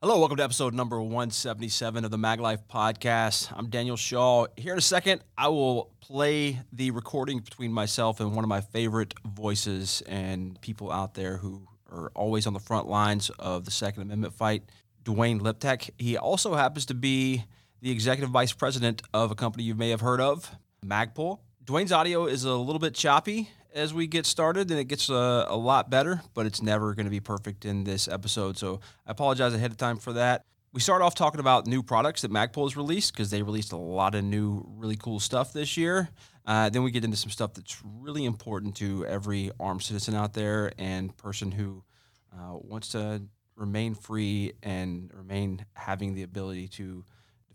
Hello, welcome to episode number 177 of the Mag Life podcast. I'm Daniel Shaw. Here in a second, I will play the recording between myself and one of my favorite voices and people out there who are always on the front lines of the Second Amendment fight, Duane Liptak. He also happens to be the executive vice president of a company you may have heard of, Magpul. Duane's audio is a little bit choppy as we get started, and it gets a, a lot better, but it's never going to be perfect in this episode. So I apologize ahead of time for that. We start off talking about new products that Magpul has released because they released a lot of new, really cool stuff this year. Uh, then we get into some stuff that's really important to every armed citizen out there and person who uh, wants to remain free and remain having the ability to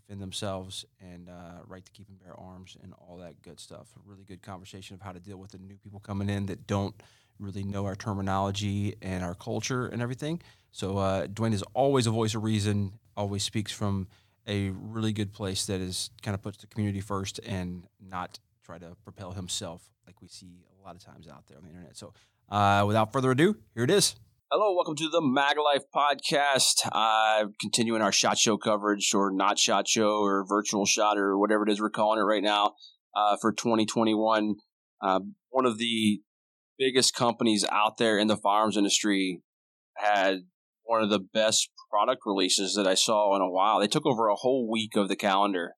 defend themselves and uh, right to keep and bear arms and all that good stuff. A really good conversation of how to deal with the new people coming in that don't really know our terminology and our culture and everything. So uh, Duane is always a voice of reason, always speaks from a really good place that is kind of puts the community first and not try to propel himself like we see a lot of times out there on the internet. So uh, without further ado, here it is. Hello, welcome to the Mag Life podcast. Uh, continuing our shot show coverage, or not shot show, or virtual shot, or whatever it is we're calling it right now uh, for 2021. Uh, one of the biggest companies out there in the firearms industry had one of the best product releases that I saw in a while. They took over a whole week of the calendar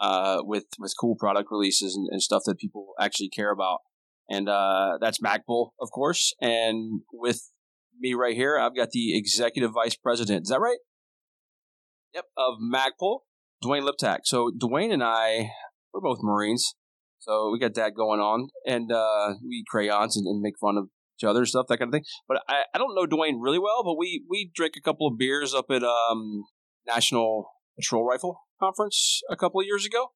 uh, with with cool product releases and, and, stuff that people actually care about, and uh, that's Magpul, of course. And with me right here, I've got the executive vice president. Is that right? Yep, of Magpul, Duane Liptak. So Duane and I, we're both Marines, so we got that going on, and uh, we crayons and, and, make fun of each other, stuff that kind of thing. But I, I don't know Duane really well, but we we drank a couple of beers up at um, National Patrol Rifle Conference a couple of years ago.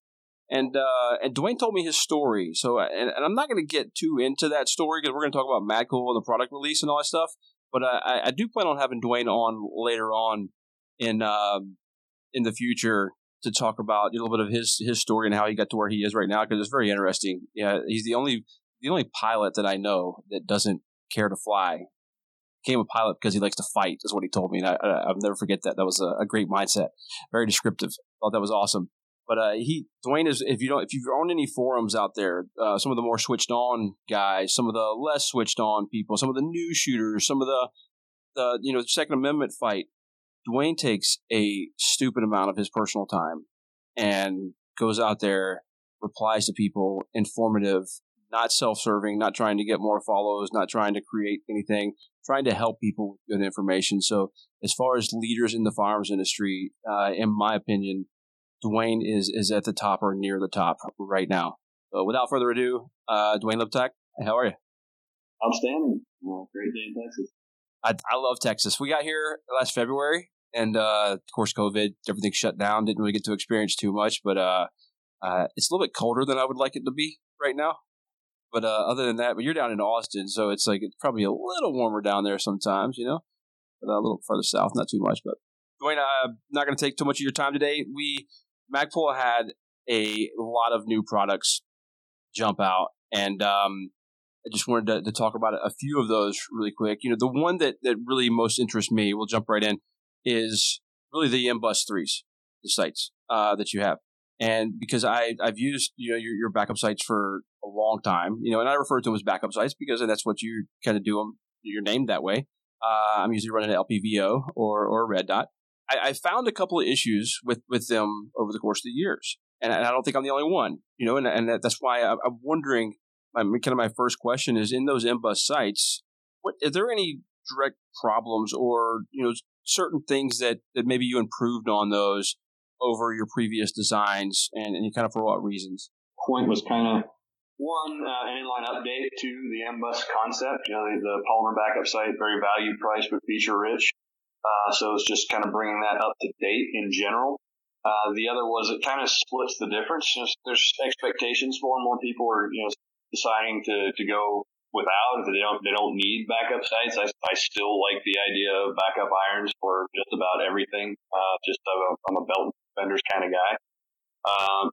And uh, and Duane told me his story. So and, and I'm not going to get too into that story because we're going to talk about Magpul and the product release and all that stuff. But I, I do plan on having Duane on later on in um, in the future to talk about a little bit of his his story and how he got to where he is right now because it's very interesting. Yeah, he's the only the only pilot that I know that doesn't care to fly. Became a pilot because he likes to fight, is what he told me. And I, will never forget that. That was a, a, great mindset. Very descriptive. Thought that was awesome. But uh, he Duane is if you don't if you've on any forums out there, uh, some of the more switched on guys, some of the less switched on people, some of the new shooters, some of the the you know Second Amendment fight. Duane takes a stupid amount of his personal time and goes out there, replies to people, informative, not self-serving, not trying to get more follows, not trying to create anything, trying to help people with good information. So, as far as leaders in the firearms industry, uh, in my opinion, Duane is is at the top or near the top right now. So without further ado, uh, Duane Liptak, how are you? Outstanding. Well, great day in Texas. I, I love Texas. We got here last February, and uh, of course, COVID, everything shut down. Didn't really get to experience too much, but uh, uh, it's a little bit colder than I would like it to be right now. But uh, other than that, but you're down in Austin, so it's like it's probably a little warmer down there sometimes, you know, but a little further south, not too much. But Duane, I'm not going to take too much of your time today. We Magpul had a lot of new products jump out, and um, I just wanted to, to, talk about a few of those really quick. You know, the one that that really most interests me, we'll jump right in, is really the MBUS threes, the sites uh, that you have, and because I I've used you know your, your backup sites for a long time, you know, and I refer to them as backup sites because that's what you kind of do them. You're named that way. Uh, I'm usually running an LPVO or or a red dot, I, I, found a couple of issues with, with them over the course of the years. And, and I don't think I'm the only one, you know, and, and that's why I'm, I'm wondering, my, kind of my first question is in those MBUS sites. what, are there any direct problems or, you know, certain things that, that maybe you improved on those over your previous designs and, and kind of for what reasons? Point was kind of one, uh, an inline update to the MBUS concept. You know, the, the polymer backup site, very value price, but feature rich. Uh, so it's just kind of bringing that up to date in general. Uh, the other was it kind of splits the difference. Just, there's expectations. More and more people are, you know, deciding to, to go without. If they don't, they don't need backup sites. I, I still like the idea of backup irons for just about everything. Uh, just I'm a, I'm a belt fenders kind of guy. Um,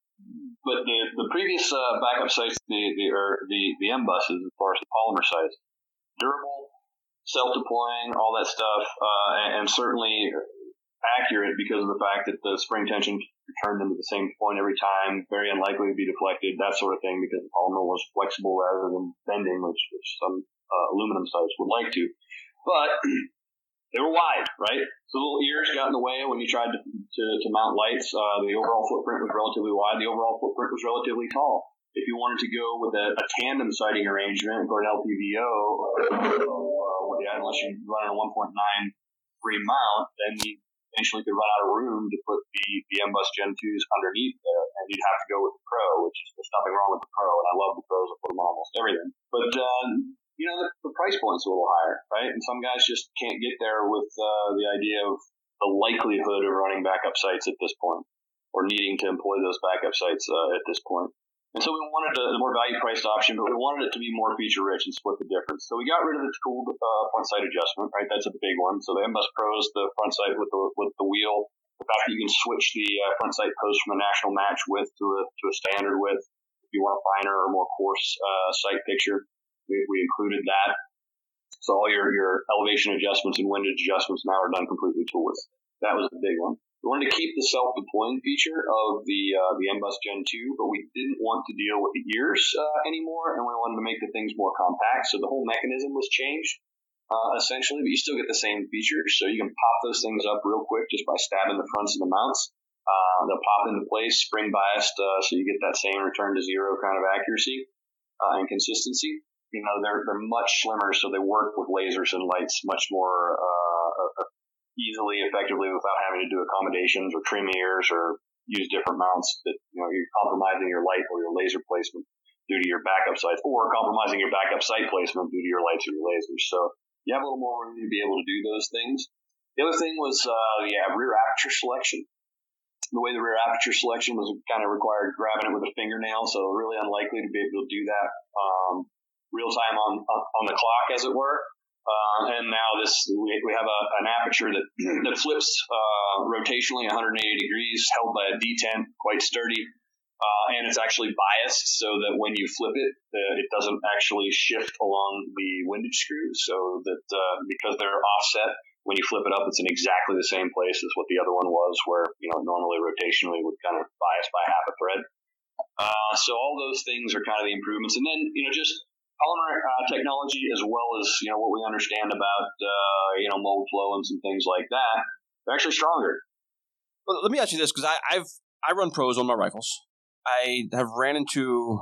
but the, the previous, uh, backup sites, the, the, or the, the MBUSs, as far as the polymer sites, durable, self-deploying, all that stuff, uh, and, and, certainly accurate because of the fact that the spring tension returned them to the same point every time, very unlikely to be deflected, that sort of thing, because the polymer was flexible rather than bending, which, which some uh, aluminum sites would like to. But they were wide, right? So the little ears got in the way when you tried to, to, to mount lights. Uh, the overall footprint was relatively wide. The overall footprint was relatively tall. If you wanted to go with a, a tandem sighting arrangement or an LPVO, uh, yeah, unless you run a 1.9 free mount, then you eventually could run out of room to put the, the MBUS Gen 2s underneath there, and you'd have to go with the Pro, which is, there's nothing wrong with the Pro, and I love the Pros. I put them on almost everything. But, um, you know, the, the price point's a little higher, right? And some guys just can't get there with uh, the idea of the likelihood of running backup sites at this point or needing to employ those backup sites uh, at this point. And so we wanted a, more value priced option, but we wanted it to be more feature rich and split the difference. So we got rid of the tooled uh, front sight adjustment, right? That's a big one. So the MBUS Pro is the front sight with the with the wheel. The fact that you can switch the uh, front sight post from a national match width to a to a standard width if you want a finer or more coarse uh, sight picture. We, we included that. So all your your elevation adjustments and windage adjustments now are done completely toolless. That was a big one. We wanted to keep the self-deploying feature of the uh, the MBUS Gen 2, but we didn't want to deal with the ears uh, anymore, and we wanted to make the things more compact. So the whole mechanism was changed uh, essentially, but you still get the same features. So you can pop those things up real quick just by stabbing the fronts of the mounts. Uh, they'll pop into place, spring biased, uh, so you get that same return to zero kind of accuracy uh, and consistency. You know, they're they're much slimmer, so they work with lasers and lights much more easily, effectively, without having to do accommodations or trim ears or use different mounts that, you know, you're compromising your light or your laser placement due to your backup sights or compromising your backup sight placement due to your lights or your lasers. So you have a little more room to be able to do those things. The other thing was, uh, yeah, rear aperture selection. The way the rear aperture selection was kind of required grabbing it with a fingernail, so really unlikely to be able to do that um, real time on on the clock, as it were. Uh, and now this we, we have a, an aperture that that flips uh, rotationally 180 degrees, held by a detent, quite sturdy, uh, and it's actually biased so that when you flip it, it doesn't actually shift along the windage screws. So that uh, because they're offset, when you flip it up, it's in exactly the same place as what the other one was, where you know normally rotationally would kind of bias by half a thread. Uh, so all those things are kind of the improvements, and then you know just polymer uh, technology as well as you know what we understand about uh, you know mold flow and some things like that, they're actually stronger. Well, let me ask you this because I've I run pros on my rifles. I have ran into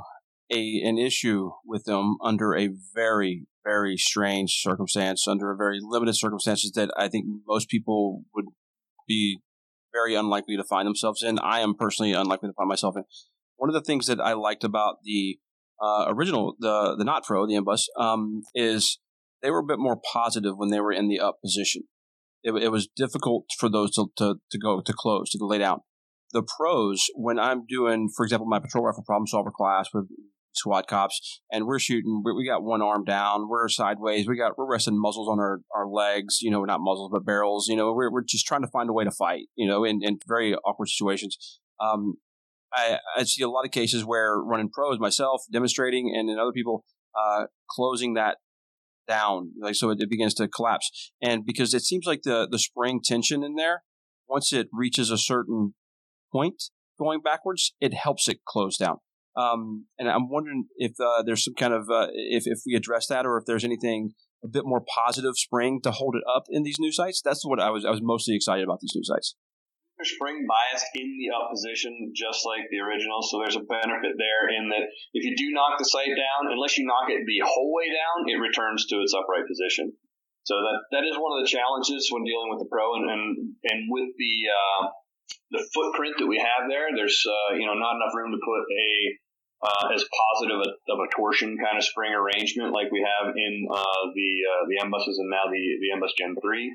a an issue with them under a very very strange circumstance, under a very limited circumstances that I think most people would be very unlikely to find themselves in. I am personally unlikely to find myself in. One of the things that I liked about the uh, original, the the not pro, the MBUS, um, is they were a bit more positive when they were in the up position. It, it was difficult for those to, to, to go to close to lay down. The pros, when I'm doing, for example, my patrol rifle problem solver class with squad cops, and we're shooting, we got one arm down, we're sideways, we got we're resting muzzles on our, our legs, you know, not muzzles but barrels, you know, we're we're just trying to find a way to fight, you know, in, in very awkward situations. Um, I, I see a lot of cases where running pros, myself demonstrating, and then other people uh, closing that down, like so it, it, begins to collapse. And because it seems like the the spring tension in there, once it reaches a certain point going backwards, it helps it close down. Um, and I'm wondering if uh, there's some kind of uh, if if we address that, or if there's anything a bit more positive spring to hold it up in these new sights. That's what I was I was mostly excited about these new spring bias in the up position, just like the original. So there's a benefit there in that if you do knock the sight down, unless you knock it the whole way down, it returns to its upright position. So that that is one of the challenges when dealing with the pro, and and, and with the uh, the footprint that we have there, there's uh, you know not enough room to put a uh, as positive a, of a torsion kind of spring arrangement like we have in uh, the uh, the MBUSes and now the the M MBUS Gen three.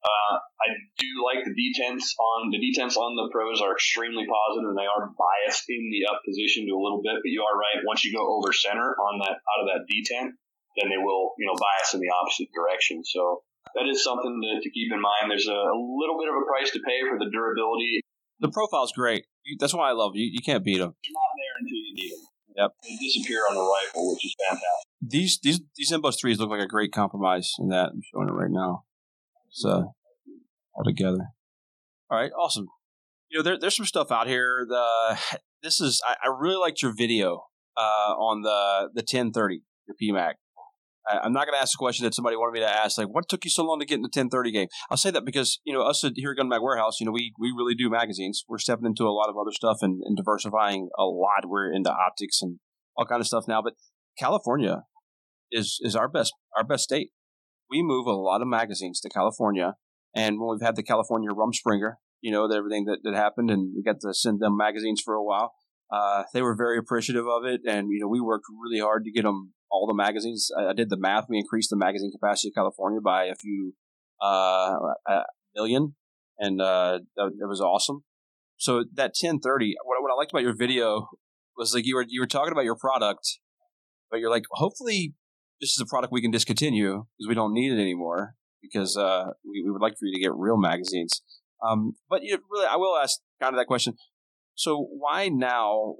Uh, I do like the detents on the detents on the pros are extremely positive and they are biased in the up position to a little bit, but you are right. Once you go over center on that out of that detent, then they will you know bias in the opposite direction. So that is something to, to keep in mind. There's a, a, little bit of a price to pay for the durability. The profile's great. That's why I love you. You can't beat them. They're not there until you need them. Yep. They disappear on the rifle, which is fantastic. These these these MBUS threes look like a great compromise in that. I'm showing it right now. So all together. All right, awesome. You know, there, there's some stuff out here. The this is I, I really liked your video uh, on the the 1030 your PMAG. I, am not going to ask a question that somebody wanted me to ask, like, what took you so long to get in the 1030 game? I'll say that because, you know, us here at Gun Mag Warehouse, you know, we, we really do magazines. We're stepping into a lot of other stuff and, and diversifying a lot. We're into optics and all kind of stuff now. But California is is our best our best state. We move a lot of magazines to California, and when we've had the California Rumspringa, you know, everything that, that happened, and we got to send them magazines for a while. Uh, they were very appreciative of it, and you know, we worked really hard to get them all the magazines. I, I did the math. We increased the magazine capacity of California by a few uh, a million, and uh, that was awesome. So that 1030, what, what I liked about your video was like you were you were talking about your product, but you're like, hopefully this is a product we can discontinue because we don't need it anymore because uh, we, we would like for you to get real magazines. Um, but you know, really, I will ask kind of that question. So why now?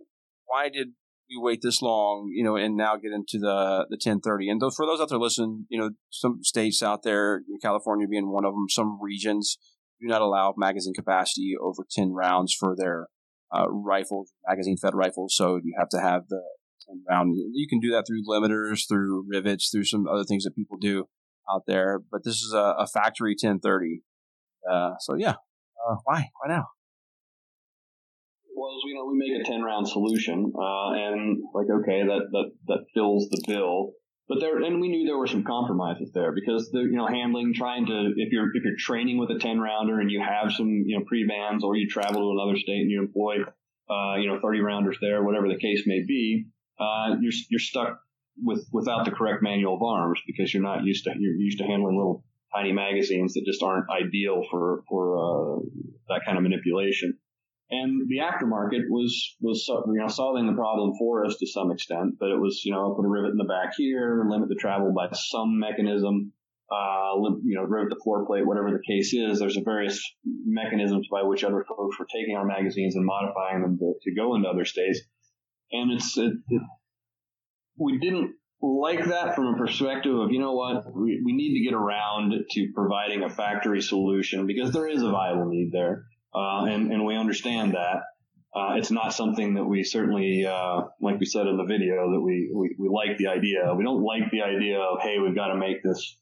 Why did we wait this long? You know, and now get into the the 1030. And those, for those out there listening, you know, some states out there, California being one of them, some regions do not allow magazine capacity over 10 rounds for their uh, rifles, magazine fed rifles. So you have to have the 10 round. You can do that through limiters, through rivets, through some other things that people do out there. But this is a, a factory 1030. Uh, so yeah, uh, why? Why now? Well, you know, we make a 10 round solution, uh, and like, okay, that, that, that fills the bill. But there, and we knew there were some compromises there because the, you know, handling, trying to, if you're, if you're training with a 10 rounder and you have some, you know, pre-bands or you travel to another state and you employ, uh, you know, 30 rounders there, whatever the case may be, uh, you're, you're stuck with, without the correct manual of arms because you're not used to, you're used to handling little tiny magazines that just aren't ideal for, for, uh, that kind of manipulation. And the aftermarket was, was, you know, solving the problem for us to some extent, but it was, you know, put a rivet in the back here, limit the travel by some mechanism, uh, you know, rivet the floor plate, whatever the case is. There's various mechanisms by which other folks were taking our magazines and modifying them to, to go into other states. And it's, it, it, we didn't like that from a perspective of, you know what, we, we need to get around to providing a factory solution because there is a viable need there. Uh, and, and we understand that. Uh, it's not something that we certainly, uh, like we said in the video, that we, we, we like the idea. We don't like the idea of, hey, we've got to make this.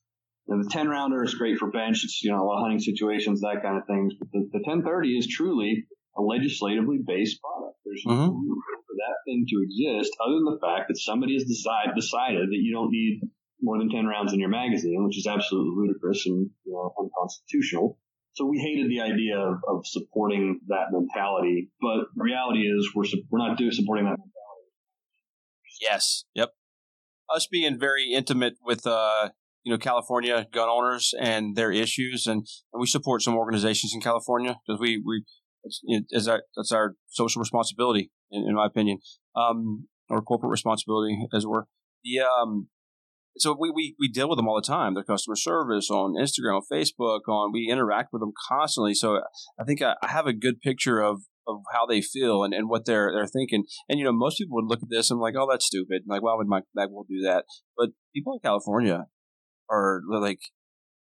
You know, the 10 rounder is great for bench. It's, you know, a lot of hunting situations, that kind of things. But the, the 1030 is truly a legislatively based product. There's mm-hmm. No room for that thing to exist other than the fact that somebody has decide, decided that you don't need more than 10 rounds in your magazine, which is absolutely ludicrous and, you know, unconstitutional. So we hated the idea of, of supporting that mentality, but the reality is we're we're not doing supporting that mentality. Yes. Yep. Us being very intimate with uh, you know California gun owners and their issues, and, and we support some organizations in California because we we it's, our that's our social responsibility in, in my opinion, um, or corporate responsibility as it were. The um, so we, we, we deal with them all the time. Their customer service on Instagram, on Facebook, on we interact with them constantly. So I think I, I have a good picture of, of how they feel and, and what they're they're thinking. And you know, most people would look at this and like, oh, that's stupid. Like, why would Mike Bagwell do that? But people in California are like,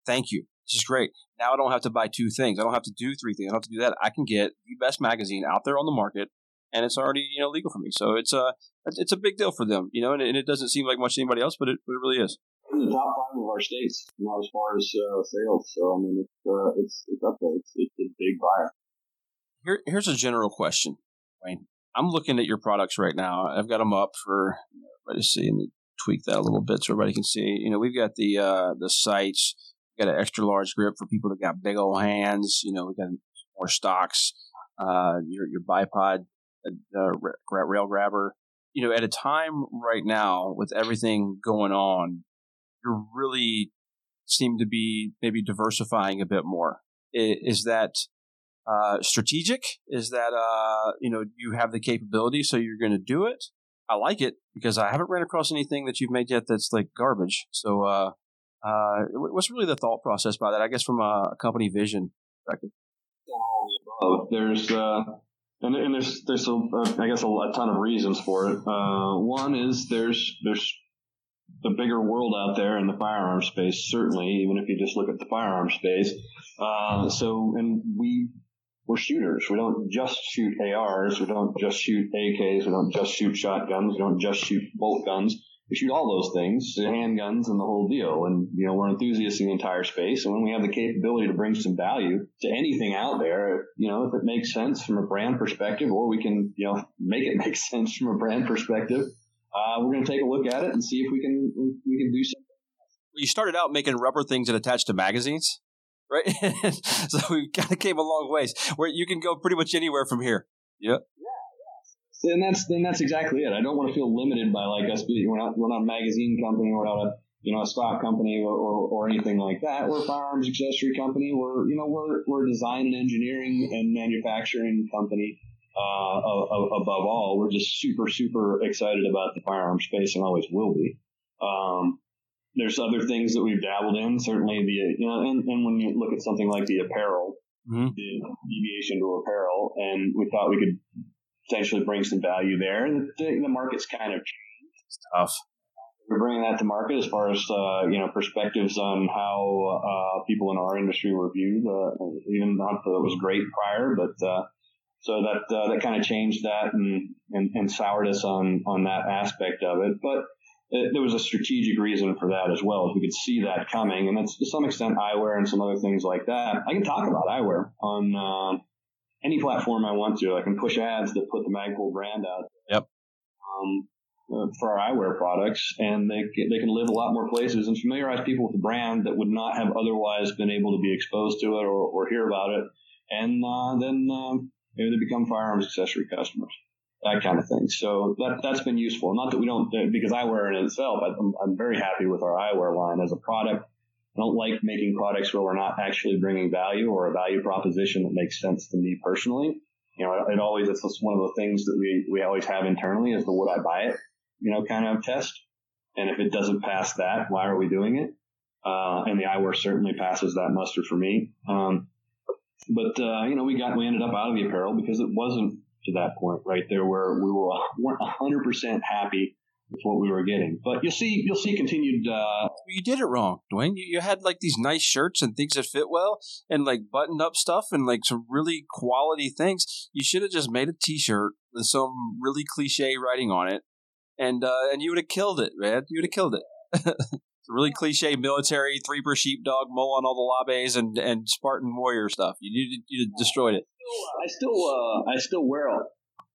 thank you. This is great. Now I don't have to buy two things. I don't have to do three things. I don't have to do that. I can get the best magazine out there on the market and it's already you know legal for me. So it's a it's a big deal for them, you know, and, and it doesn't seem like much to anybody else, but it, but it really is. In the top five of our states, you know, as far as uh, sales. So I mean, it's uh, it's it's up there. It's, it's a big buyer. Here, here's a general question, Wayne. I'm looking at your products right now. I've got them up for everybody to see. and tweak that a little bit so everybody can see. You know, we've got the uh, the sights. Got an extra large grip for people that got big old hands. You know, we got more stocks. Uh, your your bipod uh, rail grabber. You know, at a time right now with everything going on, you really seem to be maybe diversifying a bit more. Is, that uh, strategic? Is that uh, you know you have the capability, so you're going to do it? I like it because I haven't ran across anything that you've made yet that's like garbage. So, uh, uh, what's really the thought process by that? I guess from a company vision perspective. There's uh, and, and there's there's a, I guess a, a, ton of reasons for it. Uh, one is there's there's the bigger world out there in the firearm space, certainly, even if you just look at the firearm space. Uh, so, and we we're shooters. We don't just shoot ARs. We don't just shoot AKs. We don't just shoot shotguns. We don't just shoot bolt guns. We shoot all those things, handguns and the whole deal. And, you know, we're enthusiasts in the entire space. And when we have the capability to bring some value to anything out there, you know, if it makes sense from a brand perspective, or we can, you know, make it make sense from a brand perspective, uh, we're going to take a look at it and see if we can, we can do something. You started out making rubber things that attach to magazines right? so we kind of came a long ways where you can go pretty much anywhere from here. Yeah, and that's then that's exactly it. I don't want to feel limited by like us being we're not we're not a magazine company, we're not a you know a stock company or, or, or anything like that. We're a firearms accessory company. We're you know we're we're a design and engineering and manufacturing company. Uh, above all, we're just super super excited about the firearm space and always will be. Um, there's other things that we've dabbled in. Certainly the you know, and, and when you look at something like the apparel, mm-hmm. the deviation to apparel, and we thought we could potentially bring some value there. And the, the market's kind of changed. It's tough. We're bringing that to market as far as uh, you know perspectives on how uh, people in our industry were viewed. Uh, even not that it was great prior, but uh, so that uh, that kind of changed that and, and and soured us on on that aspect of it. But it, there was a strategic reason for that as well. We could see that coming, and that's to some extent eyewear and some other things like that. I can talk about eyewear on uh, any platform I want to. I can push ads that put the Magpul brand out. Yep. Um, uh, for our eyewear products, and they they can live a lot more places and familiarize people with the brand that would not have otherwise been able to be exposed to it or, or hear about it, and uh, then um, maybe they become firearms accessory customers that kind of thing. So that that's been useful. Not that we don't because eyewear in itself, I'm, I'm very happy with our eyewear line as a product. Don't like making products where we're not actually bringing value or a value proposition that makes sense to me personally. You know, it, always it's one of the things that we we always have internally is the would I buy it, you know, kind of test. And if it doesn't pass that, why are we doing it? Uh, and the eyewear certainly passes that muster for me. Um, but uh, you know, we got we ended up out of the apparel because it wasn't to that point right there where we were weren't 100% happy with what we were getting. But you'll see, you'll see continued. Uh, you did it wrong, Duane. You, you had like these nice shirts and things that fit well, and like buttoned up stuff and like some really quality things. You should have just made a T-shirt with some really cliche writing on it, and uh, and you would have killed it, man. You would have killed it. really cliche military three per sheepdog, MOLLE on all the labes, and and Spartan warrior stuff. You you, you destroyed it. I still uh, I still wear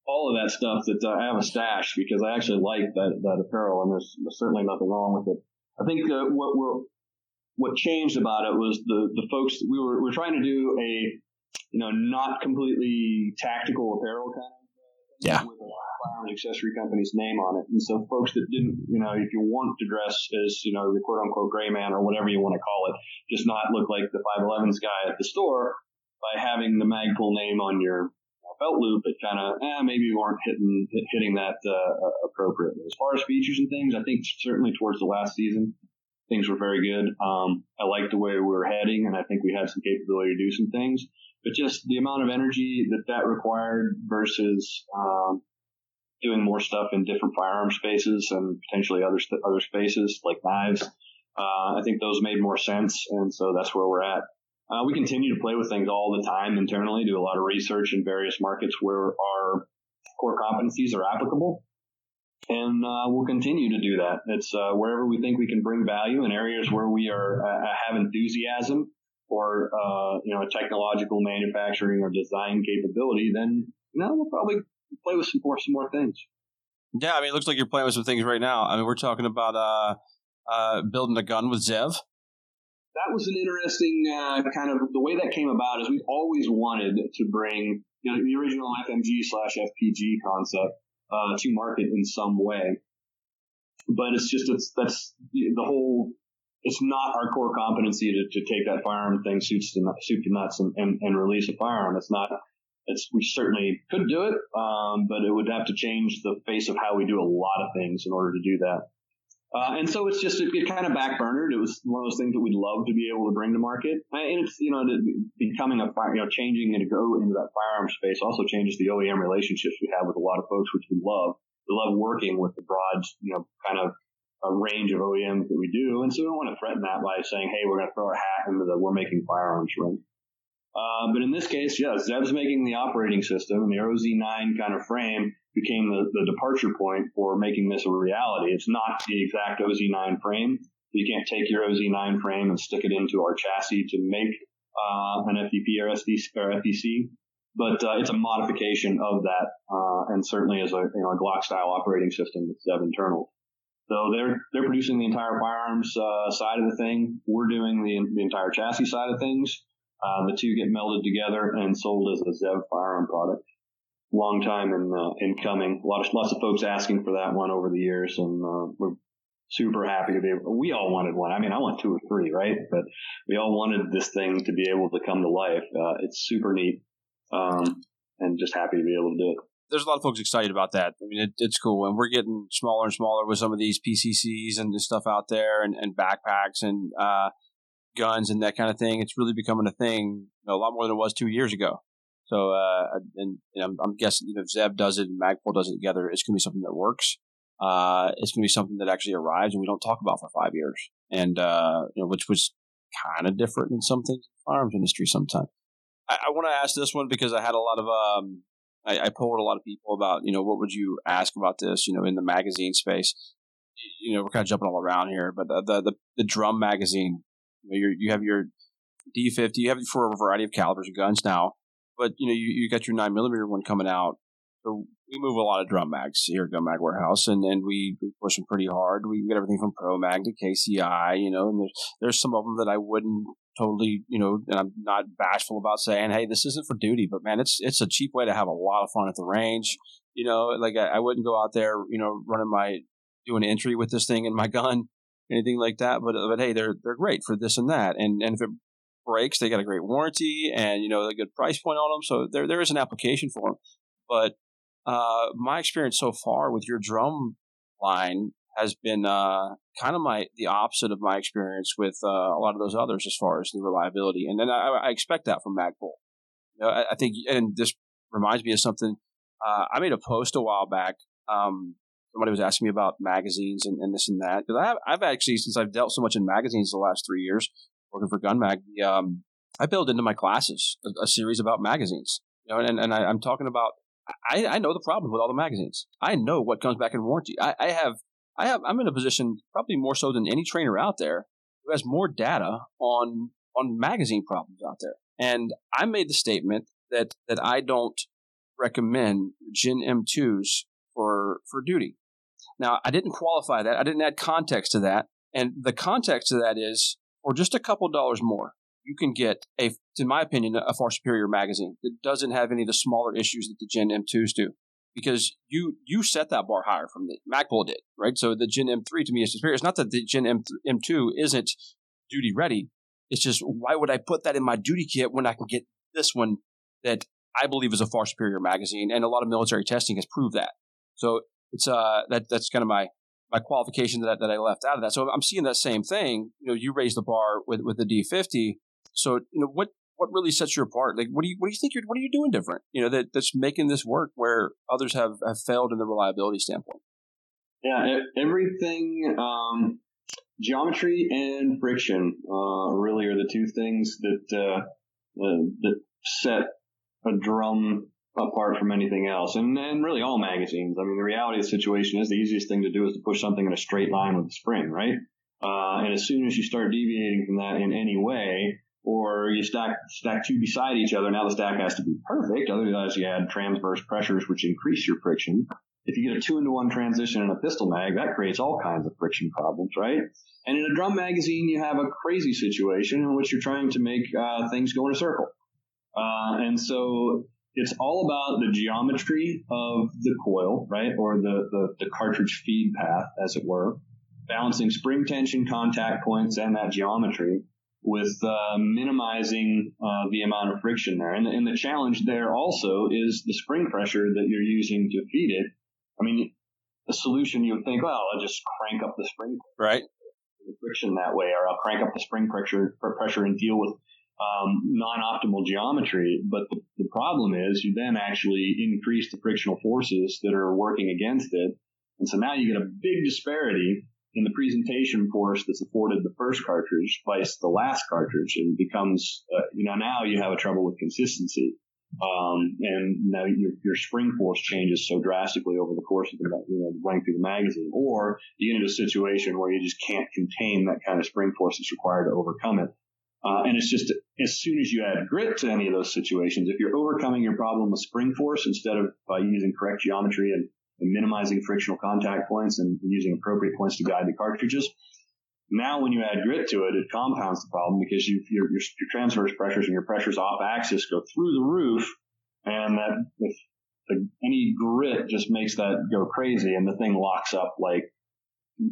all of that stuff that uh, I have a stash because I actually like that that apparel, and there's, there's certainly nothing wrong with it. I think uh, what we're what changed about it was the the folks we were we are trying to do a you know not completely tactical apparel kind of yeah. with a firearms accessory company's name on it. And so folks that didn't, you know, if you want to dress as, you know, the quote unquote gray man or whatever you want to call it, just not look like the 511s guy at the store, by having the Magpul name on your belt loop, it kind of eh, maybe we weren't hitting hitting that uh, appropriately. As far as features and things, I think certainly towards the last season, things were very good. Um, I liked the way we were heading, and I think we had some capability to do some things. But just the amount of energy that that required versus um, doing more stuff in different firearm spaces and potentially other other spaces like knives. Uh, I think those made more sense, and so that's where we're at. Uh, we continue to play with things all the time internally, do a lot of research in various markets where our core competencies are applicable. And uh, we'll continue to do that. It's uh, wherever we think we can bring value in areas where we are uh, have enthusiasm or uh, you know a technological manufacturing or design capability. Then you know we'll probably play with some more some more things. Yeah, I mean, it looks like you're playing with some things right now. I mean, we're talking about uh, building a gun with Zev that was an interesting uh, kind of the way that came about is we've always wanted to bring you know, the original FMG slash FPG concept uh, to market in some way, but it's just it's that's the whole. It's not our core competency to, to take that firearm thing, suits to soup to nuts, and, and, and release a firearm. It's not. It's we certainly could do it, um, but it would have to change the face of how we do a lot of things in order to do that. Uh, and so it's just, it, it kind of backburnered. It was one of those things that we'd love to be able to bring to market. And it's, you know, becoming a fire, you know, changing to go into that firearm space also changes the OEM relationships we have with a lot of folks, which we love. We love working with the broad, you know, kind of a range of OEMs that we do. And so we don't want to threaten that by saying, hey, we're going to throw our hat into the we're making firearms ring. Uh, but in this case, yeah, Zev's making the operating system, the OZ9 kind of frame became the, the departure point for making this a reality. It's not the exact OZ9 frame. You can't take your OZ9 frame and stick it into our chassis to make uh, an FDP or, SD, or FDC, but uh, it's a modification of that, uh, and certainly as a, you know, a Glock style operating system with Zev internal. So they're they're producing the entire firearms uh, side of the thing. We're doing the, the entire chassis side of things. Uh, the two get melded together and sold as a Zev firearm product. Long time in uh, in coming. A lot of lots of folks asking for that one over the years, and uh, we're super happy to be able. We all wanted one. I mean, I want two or three, right? But we all wanted this thing to be able to come to life. Uh, it's super neat, um, and just happy to be able to do it there's a lot of folks excited about that. I mean, it, it's cool, and we're getting smaller and smaller with some of these PCCs and stuff out there, and, and backpacks and uh, guns and that kind of thing. It's really becoming a thing, you know, a lot more than it was two years ago. So, uh, and, and I'm, I'm, guessing you know, if Zev does it and Magpul does it together, it's going to be something that works. Uh, it's going to be something that actually arrives and we don't talk about for five years, and uh, you know, which was kind of different in some things in the firearms industry sometimes. I, I want to ask this one because I had a lot of um, I, I polled a lot of people about, you know, what would you ask about this, you know, in the magazine space. You know, we're kind of jumping all around here, but the the, the, the drum magazine, you, know, you have your D50, you have it for a variety of calibers of guns now, but you know, you, you got your nine millimeter one coming out. So we move a lot of drum mags here at Gun Mag Warehouse, and, and we, push them pretty hard. We get everything from Pro Mag to KCI, you know, and there's there's some of them that I wouldn't totally, you know, and I'm not bashful about saying, hey, this isn't for duty, but man, it's it's a cheap way to have a lot of fun at the range. You know, like I, I wouldn't go out there, you know, running my doing entry with this thing in my gun, anything like that. But but hey, they're they're great for this and that, and and if it breaks, they got a great warranty and you know a good price point on them, so there there is an application for them. But uh, my experience so far with your drum line has been uh, kind of my the opposite of my experience with uh, a lot of those others as far as the reliability, and then I, I expect that from Magpul. You know, I, I, think, and this reminds me of something. Uh, I made a post a while back. Um, somebody was asking me about magazines and, and this and that because I've, I've actually since I've dealt so much in magazines the last three years working for Gun Mag, um, I built into my classes a, a, series about magazines. You know, and, and I, am talking about I, I, know the problem with all the magazines. I know what comes back in warranty. I, I have I have I'm in a position probably more so than any trainer out there who has more data on on magazine problems out there. And I made the statement that that I don't recommend Gen M2s for for duty. Now, I didn't qualify that. I didn't add context to that. And the context to that is for just a couple dollars more, you can get a, in my opinion, a far superior magazine that doesn't have any of the smaller issues that the Gen M2s do because you you set that bar higher from the Magpul did, right? So the Gen M3 to me is superior. It's not that the Gen M M2 isn't duty ready. It's just why would I put that in my duty kit when I can get this one that I believe is a far superior magazine, and a lot of military testing has proved that. So it's uh that that's kind of my my qualification that that I left out of that. So I'm seeing that same thing. You know, you raised the bar with with the D50. So you know what what really sets you apart? Like, what do you what do you think you're what are you doing different? You know, that that's making this work where others have have failed in the reliability standpoint. Yeah, everything. Um, geometry and friction uh, really are the two things that uh, that set a drum apart from anything else, and and really all magazines. I mean, the reality of the situation is the easiest thing to do is to push something in a straight line with a spring, right? Uh, and as soon as you start deviating from that in any way, or you stack stack two beside each other. Now the stack has to be perfect. Otherwise, you add transverse pressures, which increase your friction. If you get a two into one transition in a pistol mag, that creates all kinds of friction problems, right? And in a drum magazine, you have a crazy situation in which you're trying to make uh, things go in a circle. Uh, and so it's all about the geometry of the coil, right? Or the, the, the cartridge feed path, as it were, balancing spring tension, contact points, and that geometry with uh, minimizing uh, the amount of friction there. And, and, the challenge there also is the spring pressure that you're using to feed it. I mean, the solution you would think, well, I'll just crank up the spring right the friction that way, or I'll crank up the spring pressure pressure and deal with um, non-optimal geometry. But the, the problem is you then actually increase the frictional forces that are working against it. And so now you get a big disparity in the presentation force that's afforded the first cartridge vice the last cartridge and becomes, uh, you know, now you have a trouble with consistency. Um, and now your, your spring force changes so drastically over the course of the, you know, running through the magazine, or you get into a situation where you just can't contain that kind of spring force that's required to overcome it. Uh, and it's just as soon as you add grit to any of those situations, if you're overcoming your problem with spring force instead of by using correct geometry and, and minimizing frictional contact points and, using appropriate points to guide the cartridges, now, when you add grit to it, it compounds the problem because you, your, your, your transverse pressures and your pressures off axis go through the roof, and that if the, any grit just makes that go crazy, and the thing locks up like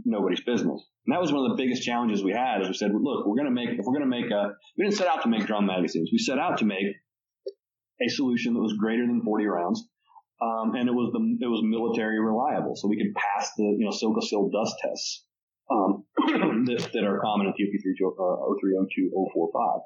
nobody's business. And that was one of the biggest challenges we had. Is we said, look, we're going to make if we're going to make a we didn't set out to make drum magazines. We set out to make a solution that was greater than 40 rounds. Um, and it was the, it was military reliable. So we could pass the, you know, Sil-Co-Sil dust tests um, that, that, are common in TOP 0302 045.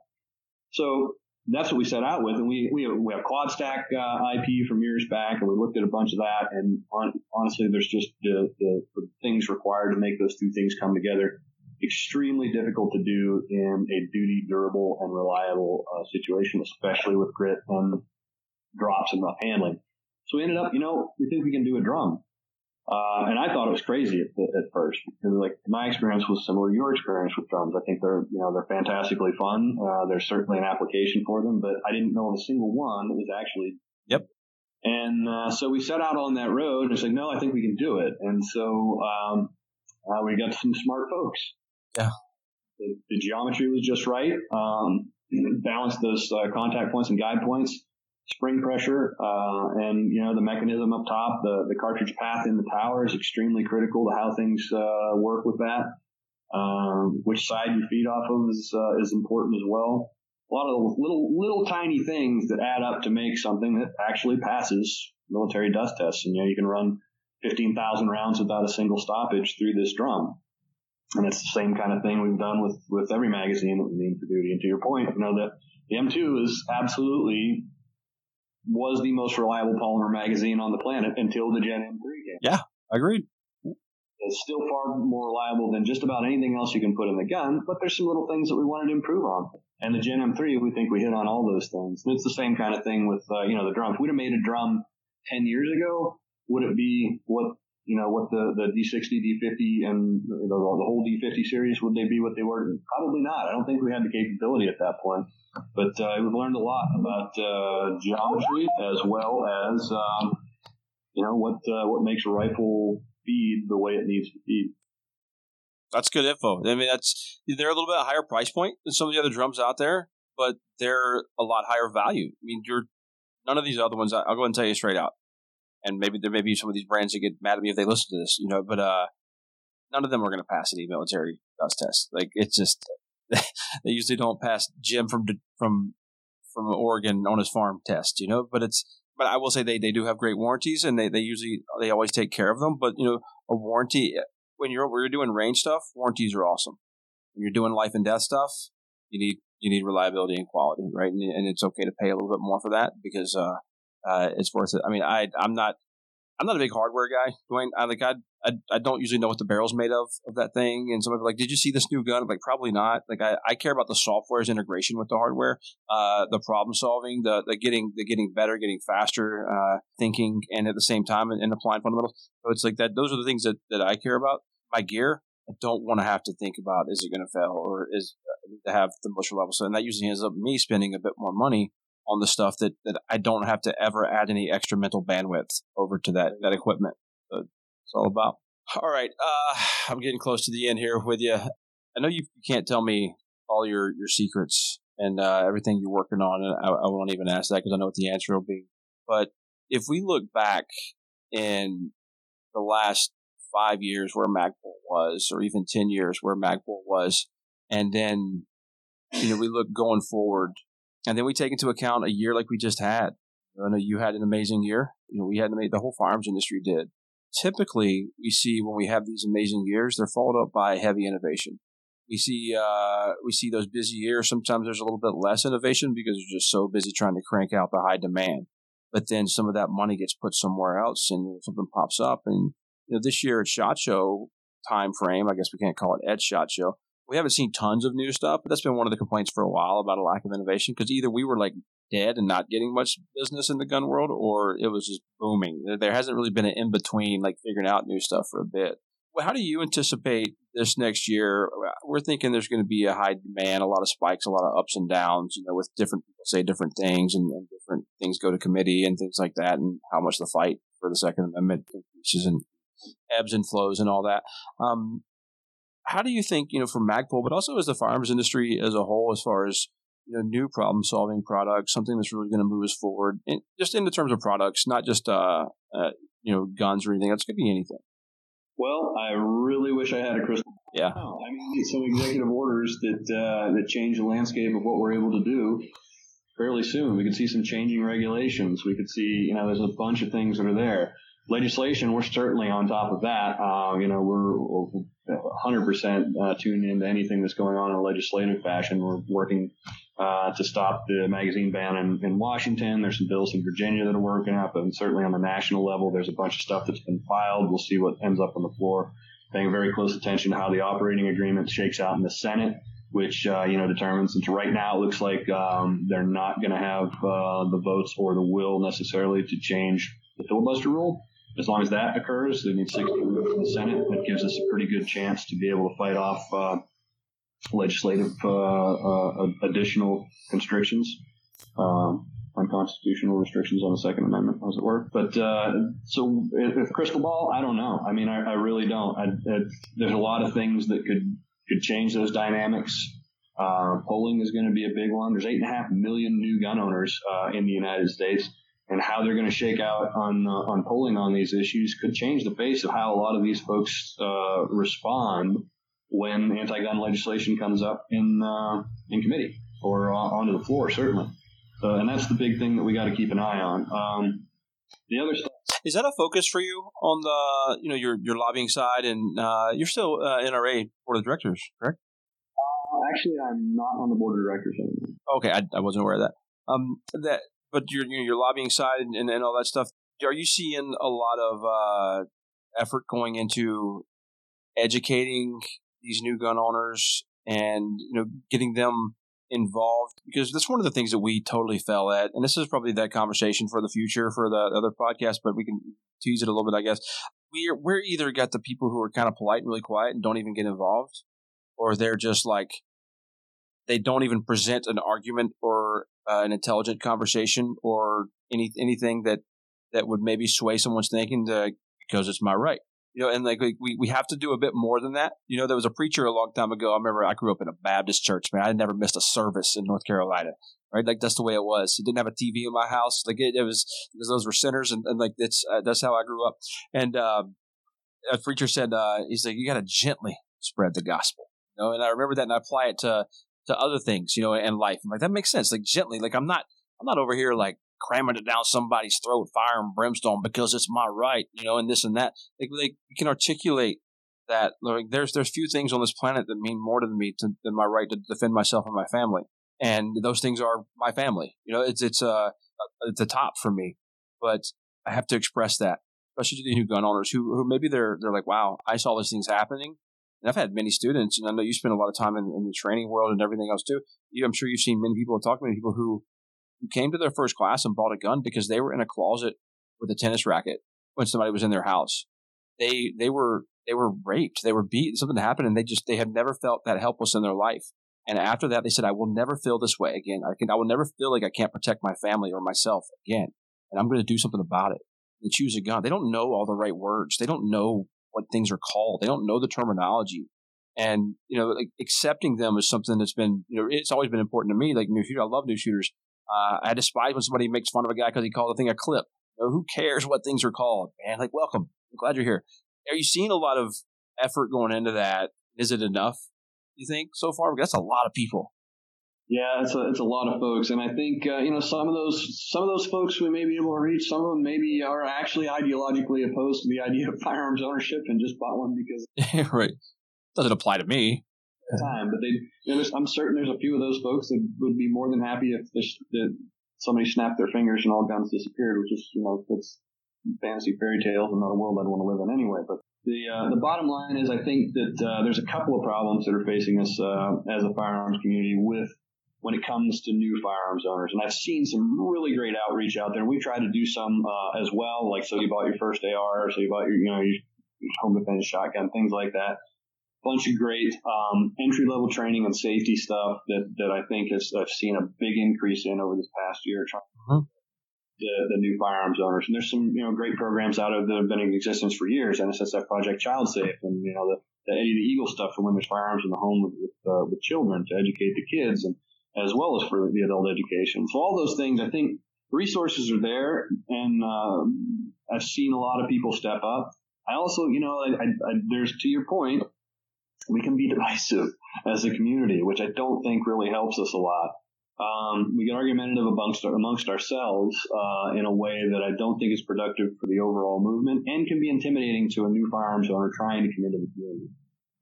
So that's what we set out with, and we we have, we have quad stack uh, IP from years back, and we looked at a bunch of that. And on, honestly, there's just the, the, the things required to make those two things come together extremely difficult to do in a duty, durable, and reliable uh, situation, especially with grit and drops and rough handling. So we ended up, you know, we think we can do a drum. Uh, and I thought it was crazy at, at first because like my experience was similar to your experience with drums. I think they're, you know, they're fantastically fun. Uh, there's certainly an application for them, but I didn't know of a single one that was actually. Yep. And, uh, so we set out on that road and it's like, no, I think we can do it. And so, um, uh, we got some smart folks. Yeah. The, the geometry was just right. Um, balanced those uh, contact points and guide points spring pressure, uh, and you know the mechanism up top, the the cartridge path in the tower is extremely critical to how things uh, work with that. Um, which side you feed off of is uh, is important as well. A lot of little little tiny things that add up to make something that actually passes military dust tests. And you know you can run 15,000 rounds without a single stoppage through this drum. And it's the same kind of thing we've done with, with every magazine that we need for duty. And to your point, you know, that the M2 is absolutely was the most reliable polymer magazine on the planet until the Gen M3 came. Yeah, agreed. It's still far more reliable than just about anything else you can put in the gun, but there's some little things that we wanted to improve on. And the Gen M3, we think we hit on all those things. And it's the same kind of thing with, uh, you know, the drum. If we'd have made a drum 10 years ago, would it be what you know, what the, the D60, D50, and you know, the whole D50 series, would they be what they were? Probably not. I don't think we had the capability at that point. But uh, we've learned a lot about uh, geometry as well as, um, you know, what uh, what makes a rifle feed the way it needs to feed. That's good info. I mean, that's they're a little bit higher price point than some of the other drums out there, but they're a lot higher value. I mean, you're none of these other ones. I'll go and tell you straight out and maybe there may be some of these brands that get mad at me if they listen to this, you know, but uh, none of them are going to pass any military dust test. Like it's just they usually don't pass Jim from from from Oregon on his farm test, you know. But it's but I will say they, they do have great warranties and they, they usually they always take care of them. But you know, a warranty when you're when you're doing range stuff, warranties are awesome. When you're doing life and death stuff, you need you need reliability and quality, right? And, and it's okay to pay a little bit more for that because uh, uh, it's worth it. I mean, I I'm not I'm not a big hardware guy, Duane. I like I, I, I don't usually know what the barrel's made of of that thing. And somebody like, did you see this new gun? I'm like, probably not. Like I, I care about the software's integration with the hardware, uh, the problem solving, the the getting the getting better, getting faster, uh, thinking, and at the same time and, and applying fundamentals. So it's like that. Those are the things that that I care about. My gear, I don't want to have to think about is it going to fail or is uh, to have the most reliable. So and that usually ends up me spending a bit more money on the stuff that, that I don't have to ever add any extra mental bandwidth over to that, that equipment. So it's all about. All right. Uh, I'm getting close to the end here with you. I know you, you can't tell me all your, your secrets and uh, everything you're working on. And I, I won't even ask that because I know what the answer will be. But if we look back in the last five years where Magpul was, or even 10 years where Magpul was, and then, you know, we look going forward and then we take into account a year like we just had. I know you had an amazing year. You know, we had the whole farms industry did. Typically, we see when we have these amazing years, they're followed up by heavy innovation. We see uh, we see those busy years. Sometimes there's a little bit less innovation because they're just so busy trying to crank out the high demand. But then some of that money gets put somewhere else, and something pops up. And you know, this year at Shot Show, time frame. I guess we can't call it Ed Shot Show. We haven't seen tons of new stuff, but that's been one of the complaints for a while about a lack of innovation because either we were like dead and not getting much business in the gun world, or it was just booming. There hasn't really been an in between, like figuring out new stuff for a bit. Well, how do you anticipate this next year? We're thinking there's going to be a high demand, a lot of spikes, a lot of ups and downs. You know, with different people say different things, and, and different things go to committee and things like that, and how much the fight for the Second Amendment increases and ebbs and flows and all that. Um, how do you think, you know, for Magpul, but also as the firearms industry as a whole, as far as you know, new problem solving products, something that's really going to move us forward, and just in the terms of products, not just uh, uh, you know guns or anything. That's could be anything. Well, I really wish I had a crystal. Yeah. Oh, I mean, some executive orders that uh, that change the landscape of what we're able to do fairly soon. We could see some changing regulations. We could see, you know, there's a bunch of things that are there. Legislation, we're certainly on top of that. Uh, you know, we're, we're 100% uh, tuned into anything that's going on in a legislative fashion. We're working uh, to stop the magazine ban in, in, Washington. There's some bills in Virginia that are working up, and certainly on the national level, there's a bunch of stuff that's been filed. We'll see what ends up on the floor. Paying very close attention to how the operating agreement shakes out in the Senate which uh, you know determines. And right now, it looks like um, they're not going to have uh, the votes or the will necessarily to change the filibuster rule. As long as that occurs, they need 60 votes in the Senate. That gives us a pretty good chance to be able to fight off uh, legislative uh, uh, additional constrictions. Um, unconstitutional restrictions on the Second Amendment, as it were. But uh, so, if crystal ball, I don't know. I mean, I, I really don't. I, I, there's a lot of things that could could change those dynamics. Uh, polling is going to be a big one. There's eight and a half million new gun owners uh, in the United States, and how they're going to shake out on uh, on polling on these issues could change the face of how a lot of these folks uh, respond when anti-gun legislation comes up in uh, in committee or onto the floor, certainly. and that's the big thing that we got to keep an eye on. Um, the other stuff is that a focus for you on the you know your your lobbying side, and uh, you're still uh, NRA board of directors, correct? Uh, actually, I'm not on the board of directors anymore. Okay, I, I wasn't aware of that. Um, that but your your lobbying side and, and, all that stuff. Are you seeing a lot of uh, effort going into educating these new gun owners and you know getting them involved because that's one of the things that we totally fell at. And this is probably that conversation for the future for the other podcast, but we can tease it a little bit, I guess. We're, we're either got the people who are kind of polite and really quiet and don't even get involved, or they're just like, they don't even present an argument or uh, an intelligent conversation or any anything that that would maybe sway someone's thinking to, because it's my right you know, and like we, we have to do a bit more than that. You know, there was a preacher a long time ago. I remember I grew up in a Baptist church, man. I never missed a service in North Carolina, right? Like that's the way it was. It didn't have a TV in my house. Like it, it was because those were sinners, and, and like it's uh, that's how I grew up. And um, a preacher said, uh, he's like, you got to gently spread the gospel, you know. And I remember that, and I apply it to to other things, you know, and life. I'm like, that makes sense. Like gently, like I'm not I'm not over here like cramming it down somebody's throat, fire and brimstone because it's my right, you know, and this and that. Like, like we can articulate that. Like, there's there's few things on this planet that mean more to me to, than my right to defend myself and my family, and those things are my family. You know, it's it's uh it's the top for me, but I have to express that, especially to the new gun owners who who maybe they're they're like, wow, I saw these things happening. And I've had many students, and I know you spend a lot of time in, in the training world and everything else too. You, I'm sure you've seen many people talk to many people who who came to their first class and bought a gun because they were in a closet with a tennis racket when somebody was in their house. They they were they were raped, they were beaten, something happened, and they just they had never felt that helpless in their life. And after that, they said, "I will never feel this way again. I can I will never feel like I can't protect my family or myself again, and I'm going to do something about it." They choose a gun. They don't know all the right words. They don't know what things are called. They don't know the terminology and you know like accepting them is something that's been you know it's always been important to me like new shooter i love new shooters uh, I despise when somebody makes fun of a guy because he called a thing a clip. You know, who cares what things are called, man? Like, welcome. I'm glad you're here. Are you seeing a lot of effort going into that? Is it enough? You think so far? Because that's a lot of people. Yeah, it's a it's a lot of folks, and I think uh, you know some of those some of those folks we may be able to reach. Some of them maybe are actually ideologically opposed to the idea of firearms ownership and just bought one because right doesn't apply to me time. But they, you know, I'm certain there's a few of those folks that would be more than happy if that somebody snapped their fingers and all guns disappeared, which is, you know, it's fantasy fairy tales and not a world I'd want to live in anyway. But the uh, the bottom line is, I think that uh, there's a couple of problems that are facing us uh, as a firearms community with when it comes to new firearms owners. And I've seen some really great outreach out there. We try to do some uh, as well, like so you bought your first AR, so you bought your you know your, home defense shotgun, things like that. Bunch of great um, entry level training and safety stuff that that I think has I've seen a big increase in over this past year. Trying uh-huh the, the new firearms owners. And there's some, you know, great programs out of that have been in existence for years. NSSF Project Child Safe and, you know, the, the Eddie the Eagle stuff for when there's firearms in the home with, with, uh, with children to educate the kids and as well as for the adult education. So all those things, I think resources are there and, uh, I've seen a lot of people step up. I also, you know, I, I, there's to your point, we can be divisive as a community, which I don't think really helps us a lot um, we get argumentative amongst amongst ourselves uh, in a way that I don't think is productive for the overall movement and can be intimidating to a new firearms owner trying to come into the community.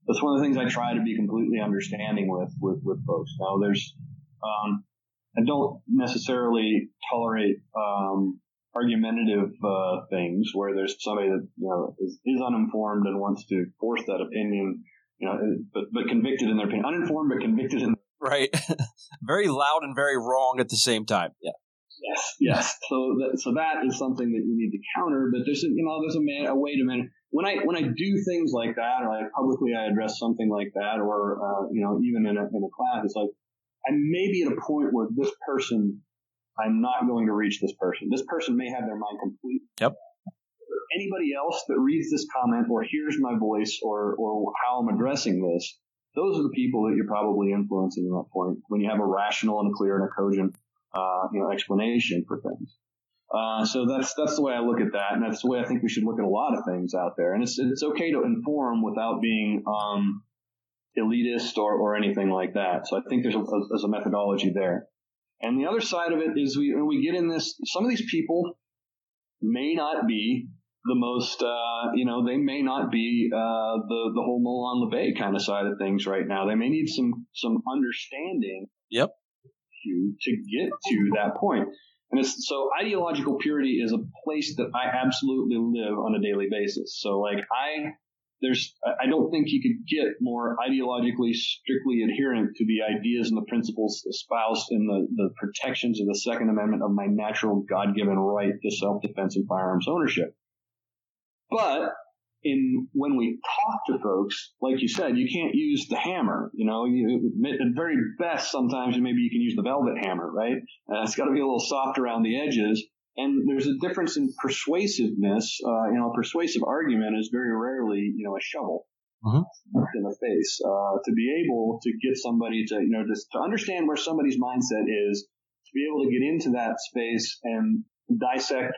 That's one of the things I try to be completely understanding with with, with folks. Now, there's um, I don't necessarily tolerate um, argumentative uh, things where there's somebody that you know is, is uninformed and wants to force that opinion, you know, but but convicted in their opinion, uninformed but convicted in right? very loud and very wrong at the same time. Yeah. Yes, yes. So that, so that is something that you need to counter. But there's a, you know there's a, man, a wait a minute. When I when I do things like that, or like publicly I address something like that, or uh, you know even in a in a class, it's like I may be at a point where this person I'm not going to reach this person. This person may have their mind complete. Yep. Anybody else that reads this comment or hears my voice or or how I'm addressing this those are the people that you're probably influencing at that point when you have a rational and a clear and a cogent, uh, you know, explanation for things. Uh, so that's that's the way I look at that, and that's the way I think we should look at a lot of things out there. And it's it's okay to inform without being um, elitist or, or anything like that. So I think there's a, a, there's a methodology there. And the other side of it is we when we get in this, some of these people may not be the most, uh, you know, they may not be uh, the the whole Molon Labe kind of side of things right now. They may need some some understanding. Yep. To to get to that point, and it's so ideological purity is a place that I absolutely live on a daily basis. So like I. There's, I don't think you could get more ideologically strictly adherent to the ideas and the principles espoused in the, the protections of the Second Amendment of my natural God given right to self defense and firearms ownership. But in when we talk to folks, like you said, you can't use the hammer. You know, you, at the very best, sometimes maybe you can use the velvet hammer, right? Uh, it's got to be a little soft around the edges. And there's a difference in persuasiveness. Uh, you know, a persuasive argument is very rarely, you know, a shovel uh-huh. in the face. Uh, to be able to get somebody to, you know, just to understand where somebody's mindset is, to be able to get into that space and dissect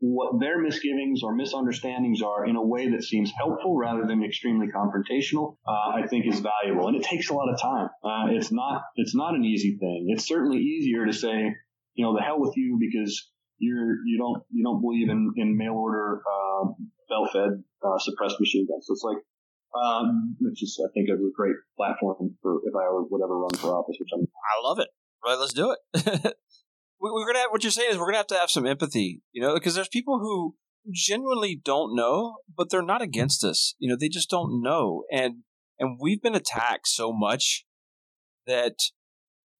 what their misgivings or misunderstandings are in a way that seems helpful rather than extremely confrontational, uh, I think is valuable. And it takes a lot of time. Uh, it's not, it's not an easy thing. It's certainly easier to say, you know, the hell with you because you're, you don't, you don't believe in, in mail order, uh, belt fed, uh, suppressed machine guns. So it's like, um, which is, I think, a great platform for if I would ever run for office, which I'm. I love it. Right, let's do it. we're gonna have, what you're saying is we're gonna have to have some empathy, you know, because there's people who genuinely don't know, but they're not against us. You know, they just don't know, and and we've been attacked so much that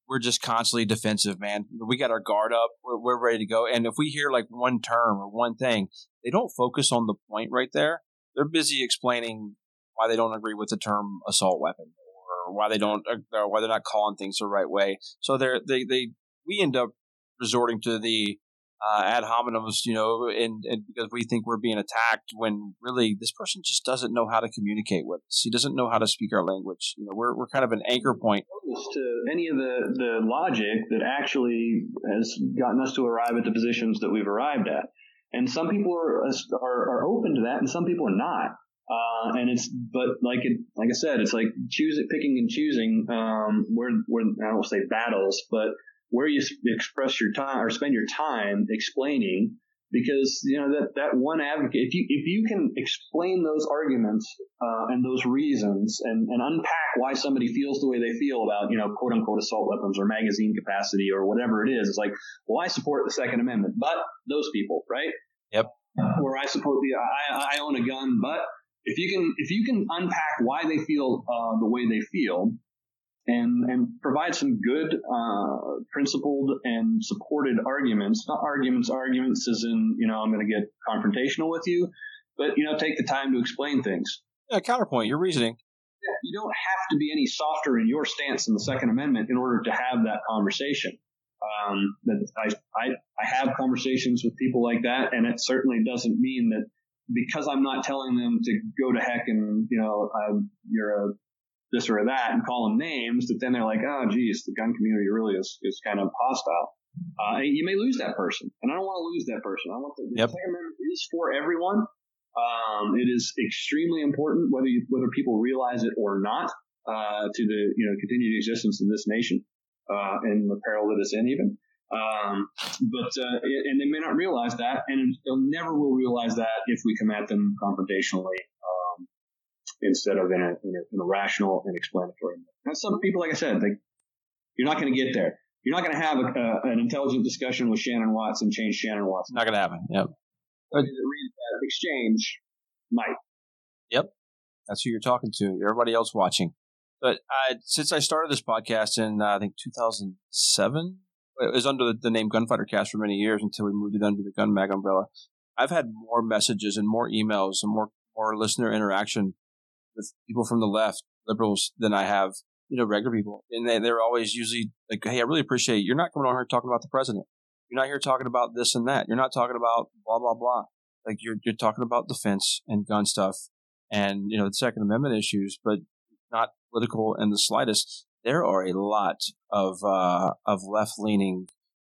we're just constantly defensive, man. We got our guard up. We're, we're ready to go. And if we hear like one term or one thing, they don't focus on the point right there. They're busy explaining why they don't agree with the term assault weapon or why they don't, uh, or why they're not calling things the right way. So they're, they, they, we end up resorting to the uh, ad hominems, you know, and, and because we think we're being attacked when really this person just doesn't know how to communicate with us. He doesn't know how to speak our language. You know, we're, we're kind of an anchor point. To any of the, the logic that actually has gotten us to arrive at the positions that we've arrived at. And some people are, are, are open to that and some people are not. Uh, and it's, but like it, like I said, it's like choosing, picking and choosing, um, where, where, I don't say battles, but where you express your time or spend your time explaining because you know that that one advocate if you if you can explain those arguments uh, and those reasons and, and unpack why somebody feels the way they feel about you know quote unquote assault weapons or magazine capacity or whatever it is it's like well I support the Second Amendment but those people right? Yep. Where I support the I, I own a gun but if you can if you can unpack why they feel uh, the way they feel, and and provide some good uh, principled and supported arguments, not arguments arguments as in you know I'm going to get confrontational with you, but you know take the time to explain things. Yeah, counterpoint your reasoning. Yeah, you don't have to be any softer in your stance in the Second Amendment in order to have that conversation. Um, that I, I I have conversations with people like that, and it certainly doesn't mean that because I'm not telling them to go to heck and you know uh, you're a this or that and call them names, that then they're like, oh, geez, the gun community really is, is kind of hostile. Uh, you may lose that person, and I don't want to lose that person. I want the, the yep. Second Amendment is for everyone. Um, it is extremely important whether you, whether people realize it or not uh, to the you know continued existence of this nation uh, and the peril that it's in even. Um, but uh, and they may not realize that, and they'll never will realize that if we come at them confrontationally instead of in a, in a, in a rational and explanatory. Now, some people, like I said, they, you're not going to get there. You're not going to have a, a, an intelligent discussion with Shannon Watts and change Shannon Watts. Not going to happen. Yep. But that exchange might. Yep. That's who you're talking to. Everybody else watching. But I, since I started this podcast in uh, I think 2007, it was under the, the name Gunfighter Cast for many years until we moved it under the Gun Mag umbrella. I've had more messages and more emails and more more listener interaction with people from the left, liberals, than I have, you know, regular people. And they, they're always usually like, hey, I really appreciate you're not coming on here talking about the president. You're not here talking about this and that. You're not talking about blah, blah, blah. Like you're, you're talking about defense and gun stuff and, you know, the Second Amendment issues, but not political in the slightest. There are a lot of, uh, of left leaning,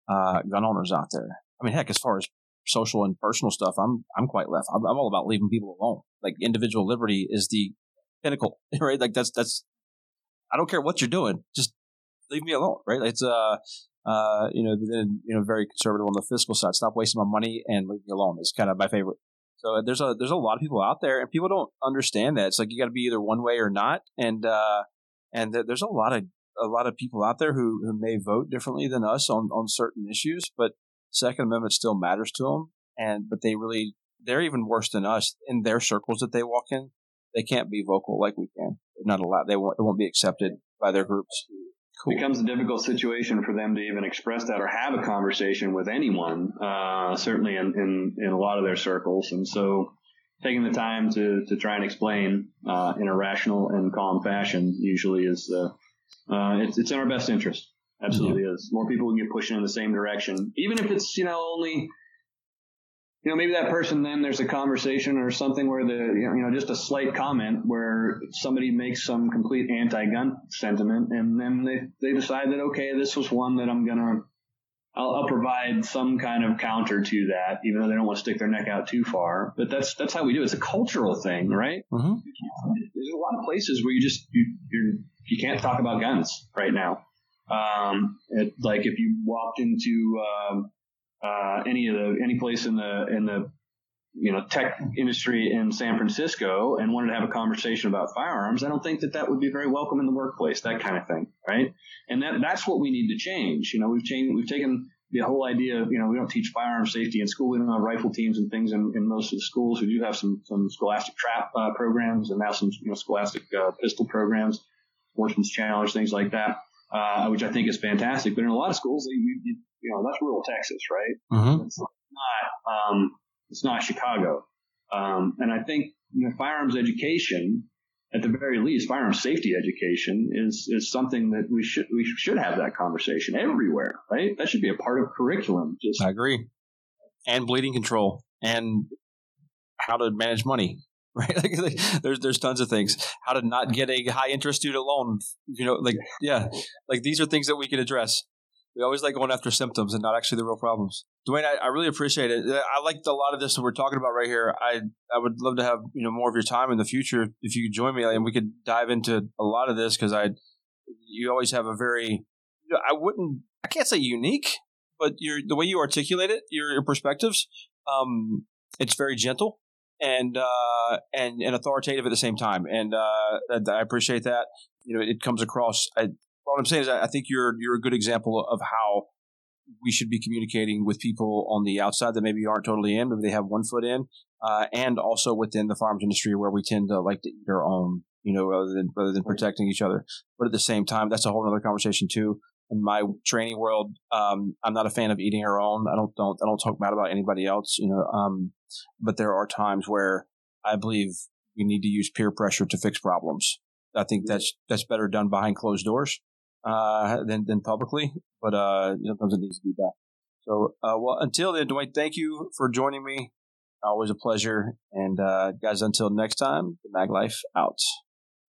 uh, gun owners out there. I mean, heck, as far as social and personal stuff, I'm, I'm quite left. I'm, I'm all about leaving people alone. Like individual liberty is the pinnacle, right? Like that's that's. I don't care what you're doing, just leave me alone, right? It's uh, uh, you know, then you know, very conservative on the fiscal side. Stop wasting my money and leave me alone is kind of my favorite. So there's a there's a lot of people out there, and people don't understand that. It's like you got to be either one way or not, and uh, and there's a lot of a lot of people out there who, who may vote differently than us on on certain issues, but Second Amendment still matters to them, and but they really they're even worse than us in their circles that they walk in they can't be vocal like we can. They're not allowed. They won't. They won't be accepted by their groups. Cool. It becomes a difficult situation for them to even express that or have a conversation with anyone. Uh, certainly in, in, in a lot of their circles, and so taking the time to to try and explain uh, in a rational and calm fashion usually is uh, uh it's it's in our best interest. Absolutely yeah. is. More people can get pushing in the same direction, even if it's you know only you know, maybe that person then there's a conversation or something where the, you know, just a slight comment where somebody makes some complete anti-gun sentiment and then they, they decide that, okay, this was one that I'm going to, I'll, I'll, provide some kind of counter to that, even though they don't want to stick their neck out too far. But that's, that's how we do it. It's a cultural thing, right? Mm-hmm. There's a lot of places where you just, you, you're, you can't talk about guns right now. Um, it, like if you walked into, um, uh, any of the any place in the in the you know tech industry in San Francisco and wanted to have a conversation about firearms, I don't think that that would be very welcome in the workplace. That kind of thing, right? And that that's what we need to change. You know, we've changed we've taken the whole idea of, you know, we don't teach firearm safety in school. We don't have rifle teams and things in, in most of the schools. We do have some, some scholastic trap uh, programs and now some, you know, scholastic uh, pistol programs, sportsman's challenge, things like that, uh, which I think is fantastic. But in a lot of schools, you, you, you know, that's rural Texas, right? Mm-hmm. It's not, um, it's not Chicago. Um, and I think you know, firearms education, at the very least, firearms safety education is, is something that we should, we should have that conversation everywhere, right? That should be a part of curriculum. Just I agree. And bleeding control and how to manage money, right? Like, there's there's tons of things. How to not get a high interest student loan, you know, like yeah, like these are things that we can address. We always like going after symptoms and not actually the real problems. Duane, I, I really appreciate it. I liked a lot of this that we're talking about right here. I I would love to have you know more of your time in the future if you could join me and we could dive into a lot of this because I you always have a very I wouldn't I can't say unique, but your the way you articulate it, your, your perspectives, um, it's very gentle and uh, and and authoritative at the same time, and uh, I appreciate that. You know, it comes across. I, what I'm saying is, I think you're you're a good example of how we should be communicating with people on the outside that maybe aren't totally in, maybe they have one foot in, uh, and also within the farms industry where we tend to like to eat our own, you know, rather than rather than protecting each other. But at the same time, that's a whole other conversation too. In my training world, um, I'm not a fan of eating our own. I don't don't I don't talk bad about anybody else, you know. Um, but there are times where I believe we need to use peer pressure to fix problems. I think that's that's better done behind closed doors uh, than than publicly. But uh, sometimes it needs to be done. So, uh, well, until then, Duane, thank you for joining me. Always a pleasure. And uh, guys, until next time, the Mag Life out.